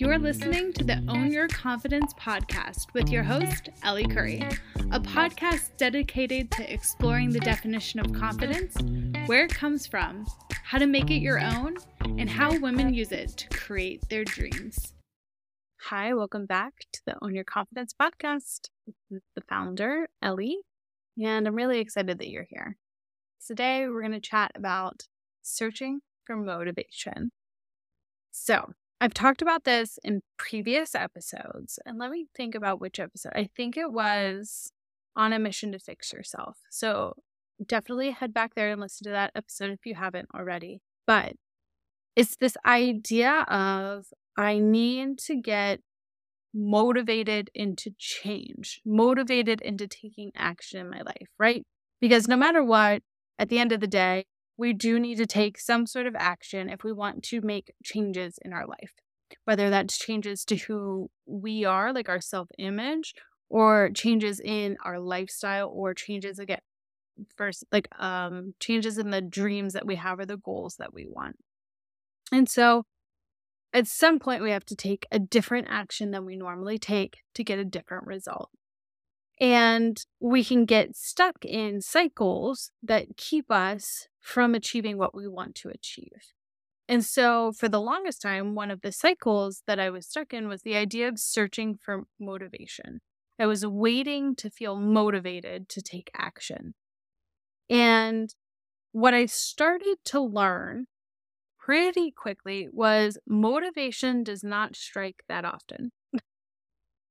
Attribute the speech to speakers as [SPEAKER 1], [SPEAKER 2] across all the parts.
[SPEAKER 1] You're listening to the Own Your Confidence podcast with your host, Ellie Curry, a podcast dedicated to exploring the definition of confidence, where it comes from, how to make it your own, and how women use it to create their dreams. Hi, welcome back to the Own Your Confidence podcast with the founder, Ellie, and I'm really excited that you're here. Today, we're going to chat about searching for motivation. So, I've talked about this in previous episodes, and let me think about which episode. I think it was on a mission to fix yourself. So definitely head back there and listen to that episode if you haven't already. But it's this idea of I need to get motivated into change, motivated into taking action in my life, right? Because no matter what, at the end of the day, we do need to take some sort of action if we want to make changes in our life, whether that's changes to who we are, like our self image, or changes in our lifestyle, or changes again, first, like um, changes in the dreams that we have or the goals that we want. And so at some point, we have to take a different action than we normally take to get a different result. And we can get stuck in cycles that keep us from achieving what we want to achieve. And so, for the longest time, one of the cycles that I was stuck in was the idea of searching for motivation. I was waiting to feel motivated to take action. And what I started to learn pretty quickly was motivation does not strike that often.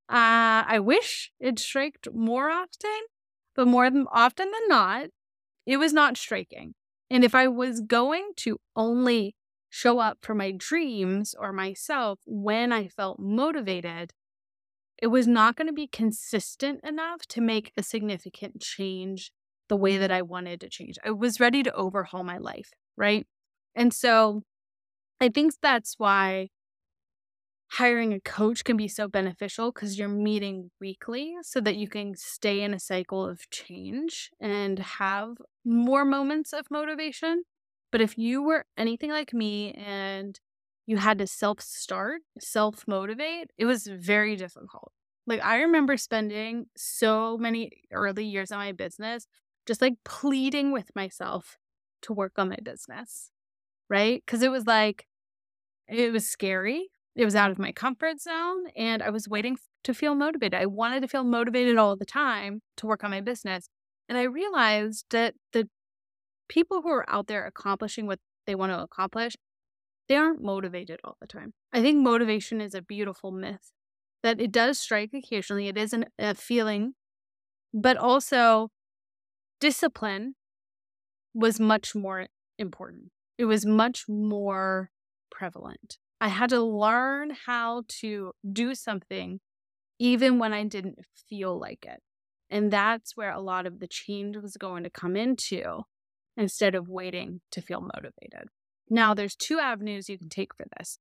[SPEAKER 1] Uh, I wish it struck more often, but more often than not, it was not striking. And if I was going to only show up for my dreams or myself when I felt motivated, it was not going to be consistent enough to make a significant change the way that I wanted to change. I was ready to overhaul my life, right? And so I think that's why hiring a coach can be so beneficial because you're meeting weekly so that you can stay in a cycle of change and have more moments of motivation. But if you were anything like me and you had to self start, self motivate, it was very difficult. Like, I remember spending so many early years of my business just like pleading with myself to work on my business, right? Because it was like, it was scary it was out of my comfort zone and I was waiting to feel motivated. I wanted to feel motivated all the time to work on my business. And I realized that the people who are out there accomplishing what they want to accomplish, they aren't motivated all the time. I think motivation is a beautiful myth that it does strike occasionally. It is an, a feeling, but also discipline was much more important. It was much more prevalent. I had to learn how to do something even when I didn't feel like it. And that's where a lot of the change was going to come into instead of waiting to feel motivated. Now, there's two avenues you can take for this.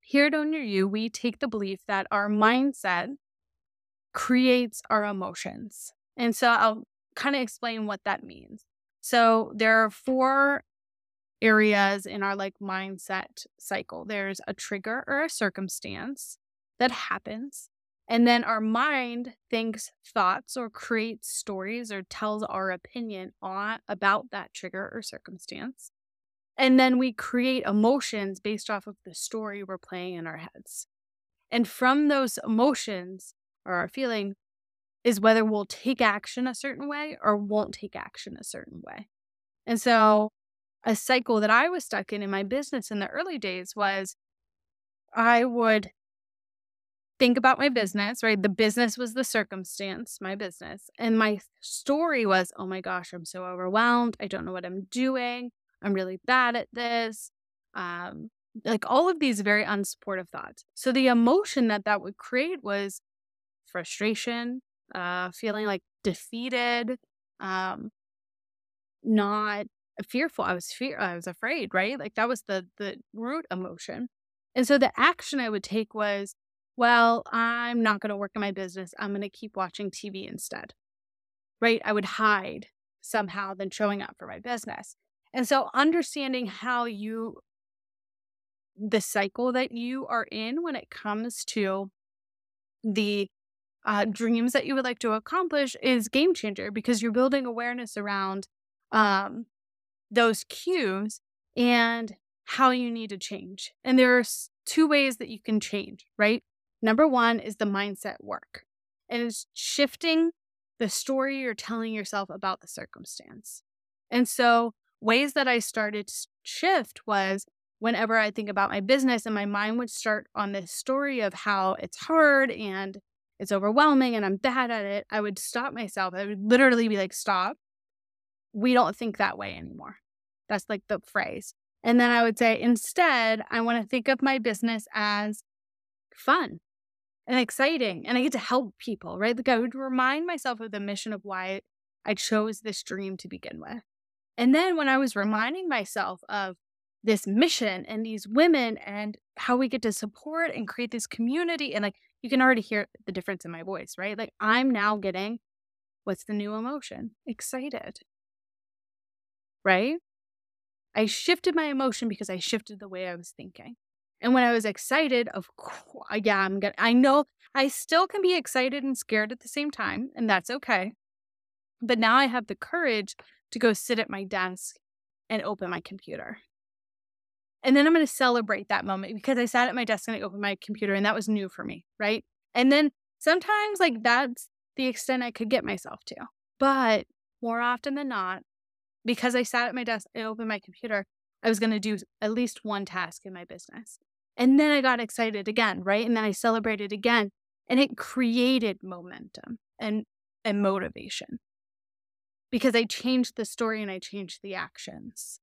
[SPEAKER 1] Here at Own Your You, we take the belief that our mindset creates our emotions. And so I'll kind of explain what that means. So there are four areas in our like mindset cycle. There's a trigger or a circumstance that happens. And then our mind thinks thoughts or creates stories or tells our opinion on, about that trigger or circumstance. And then we create emotions based off of the story we're playing in our heads. And from those emotions or our feeling is whether we'll take action a certain way or won't take action a certain way. And so a cycle that I was stuck in in my business in the early days was I would think about my business, right? The business was the circumstance, my business. And my story was, oh my gosh, I'm so overwhelmed. I don't know what I'm doing. I'm really bad at this. Um, like all of these very unsupportive thoughts. So the emotion that that would create was frustration, uh, feeling like defeated, um, not fearful. I was fear I was afraid, right? Like that was the the root emotion. And so the action I would take was, well, I'm not going to work in my business. I'm going to keep watching TV instead. Right? I would hide somehow than showing up for my business. And so understanding how you the cycle that you are in when it comes to the uh, dreams that you would like to accomplish is game changer because you're building awareness around um, those cues and how you need to change. And there are two ways that you can change, right? Number one is the mindset work, and it's shifting the story you're telling yourself about the circumstance. And so, ways that I started to shift was whenever I think about my business and my mind would start on this story of how it's hard and it's overwhelming and I'm bad at it, I would stop myself. I would literally be like, stop. We don't think that way anymore. That's like the phrase. And then I would say, instead, I want to think of my business as fun and exciting. And I get to help people, right? Like I would remind myself of the mission of why I chose this dream to begin with. And then when I was reminding myself of this mission and these women and how we get to support and create this community, and like you can already hear the difference in my voice, right? Like I'm now getting what's the new emotion? Excited. Right? I shifted my emotion because I shifted the way I was thinking. And when I was excited, of course, yeah, I'm gonna, I know I still can be excited and scared at the same time, and that's okay. But now I have the courage to go sit at my desk and open my computer. And then I'm going to celebrate that moment because I sat at my desk and I opened my computer and that was new for me, right? And then sometimes, like, that's the extent I could get myself to. But more often than not, because I sat at my desk I opened my computer, I was going to do at least one task in my business. And then I got excited again, right? And then I celebrated again. And it created momentum and, and motivation because I changed the story and I changed the actions.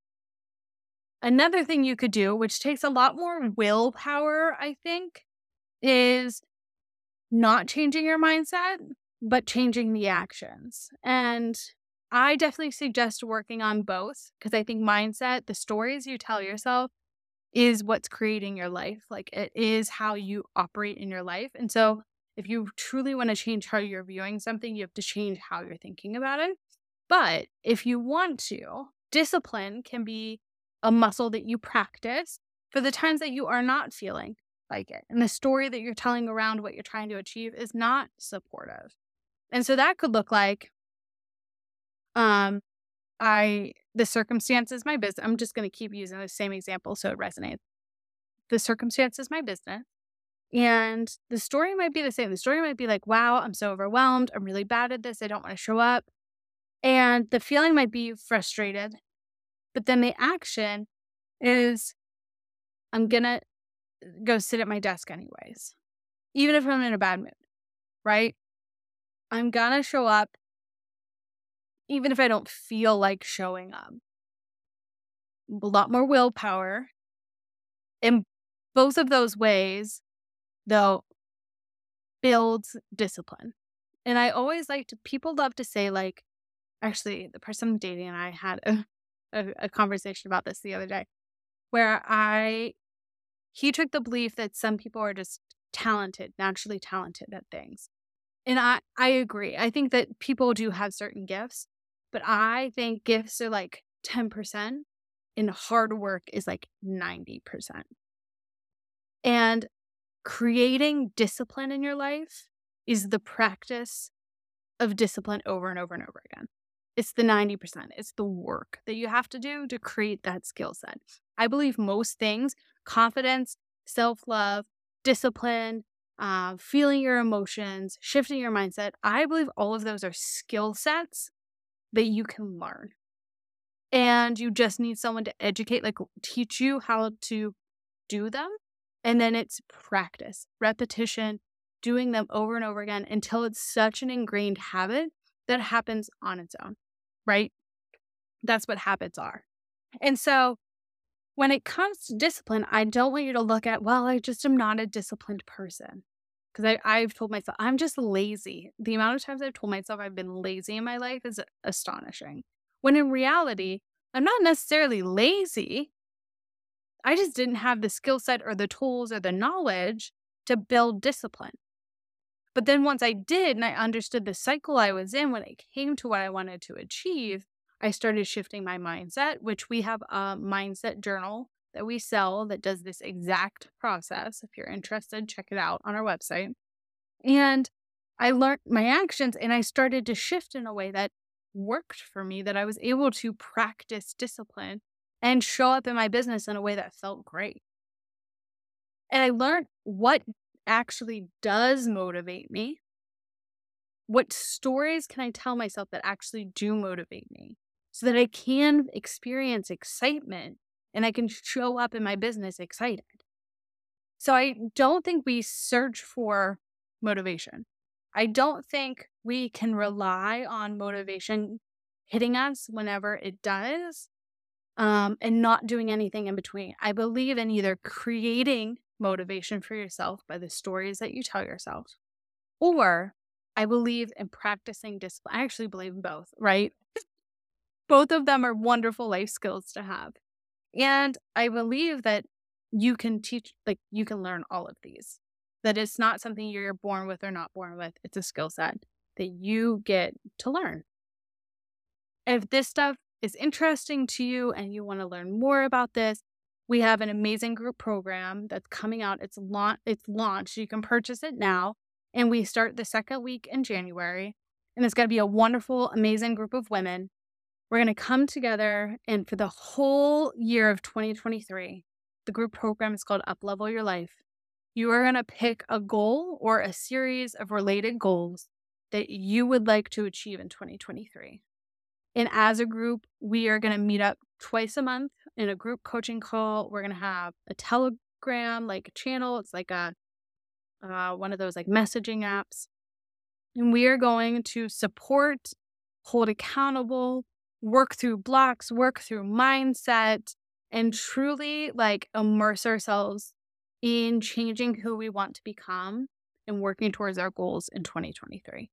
[SPEAKER 1] Another thing you could do, which takes a lot more willpower, I think, is not changing your mindset, but changing the actions. And I definitely suggest working on both because I think mindset, the stories you tell yourself, is what's creating your life. Like it is how you operate in your life. And so if you truly want to change how you're viewing something, you have to change how you're thinking about it. But if you want to, discipline can be a muscle that you practice for the times that you are not feeling like it. And the story that you're telling around what you're trying to achieve is not supportive. And so that could look like um, I the circumstances my business. I'm just going to keep using the same example so it resonates. The circumstances my business, and the story might be the same. The story might be like, "Wow, I'm so overwhelmed. I'm really bad at this. I don't want to show up." And the feeling might be frustrated, but then the action is, "I'm gonna go sit at my desk anyways, even if I'm in a bad mood." Right? I'm gonna show up even if I don't feel like showing up. A lot more willpower. In both of those ways, though, builds discipline. And I always like to, people love to say, like, actually, the person I'm dating and I had a, a, a conversation about this the other day where I, he took the belief that some people are just talented, naturally talented at things. And I, I agree. I think that people do have certain gifts, but I think gifts are like 10% and hard work is like 90%. And creating discipline in your life is the practice of discipline over and over and over again. It's the 90%. It's the work that you have to do to create that skill set. I believe most things confidence, self love, discipline, uh, feeling your emotions, shifting your mindset I believe all of those are skill sets that you can learn. And you just need someone to educate, like teach you how to do them. And then it's practice, repetition, doing them over and over again until it's such an ingrained habit that happens on its own, right? That's what habits are. And so when it comes to discipline, I don't want you to look at, well, I just am not a disciplined person because I've told myself I'm just lazy. The amount of times I've told myself I've been lazy in my life is astonishing. When in reality, I'm not necessarily lazy. I just didn't have the skill set or the tools or the knowledge to build discipline. But then once I did and I understood the cycle I was in when it came to what I wanted to achieve, I started shifting my mindset, which we have a mindset journal that we sell that does this exact process. If you're interested, check it out on our website. And I learned my actions and I started to shift in a way that worked for me, that I was able to practice discipline and show up in my business in a way that felt great. And I learned what actually does motivate me. What stories can I tell myself that actually do motivate me so that I can experience excitement and I can show up in my business excited? So I don't think we search for motivation. I don't think we can rely on motivation hitting us whenever it does um, and not doing anything in between. I believe in either creating motivation for yourself by the stories that you tell yourself, or I believe in practicing discipline. I actually believe in both, right? both of them are wonderful life skills to have. And I believe that you can teach, like, you can learn all of these. That it's not something you're born with or not born with, it's a skill set that you get to learn. If this stuff is interesting to you and you want to learn more about this, we have an amazing group program that's coming out. It's launch it's launched. You can purchase it now. And we start the second week in January. And it's going to be a wonderful, amazing group of women. We're going to come together and for the whole year of 2023, the group program is called Up Level Your Life. You are going to pick a goal or a series of related goals that you would like to achieve in 2023. And as a group, we are going to meet up twice a month in a group coaching call. We're going to have a Telegram like channel. It's like a uh, one of those like messaging apps. And we are going to support, hold accountable, work through blocks, work through mindset, and truly like immerse ourselves in changing who we want to become and working towards our goals in 2023.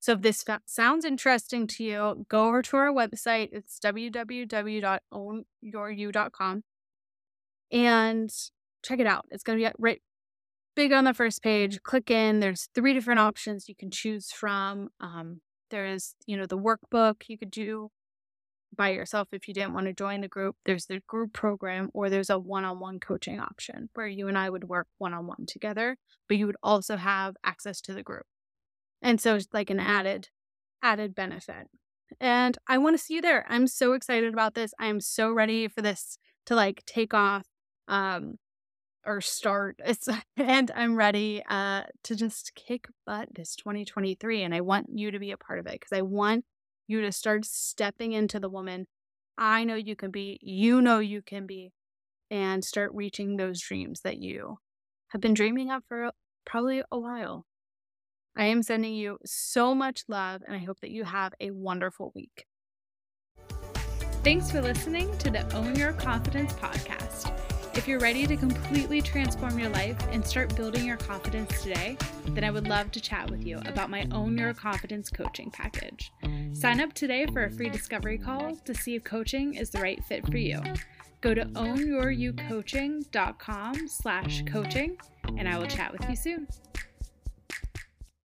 [SPEAKER 1] So if this sounds interesting to you, go over to our website. It's www.ownyourU.com and check it out. It's going to be right big on the first page. Click in. There's three different options you can choose from. Um, there's, you know, the workbook you could do by yourself if you didn't want to join the group. There's the group program, or there's a one on one coaching option where you and I would work one on one together, but you would also have access to the group. And so it's like an added added benefit. And I want to see you there. I'm so excited about this. I am so ready for this to like take off um or start. It's and I'm ready uh to just kick butt this 2023 and I want you to be a part of it because I want you to start stepping into the woman I know you can be, you know you can be and start reaching those dreams that you have been dreaming of for probably a while. I am sending you so much love, and I hope that you have a wonderful week.
[SPEAKER 2] Thanks for listening to the Own Your Confidence podcast. If you're ready to completely transform your life and start building your confidence today, then I would love to chat with you about my Own Your Confidence coaching package. Sign up today for a free discovery call to see if coaching is the right fit for you. Go to ownyouryoucoaching.com slash coaching and I will chat with you soon.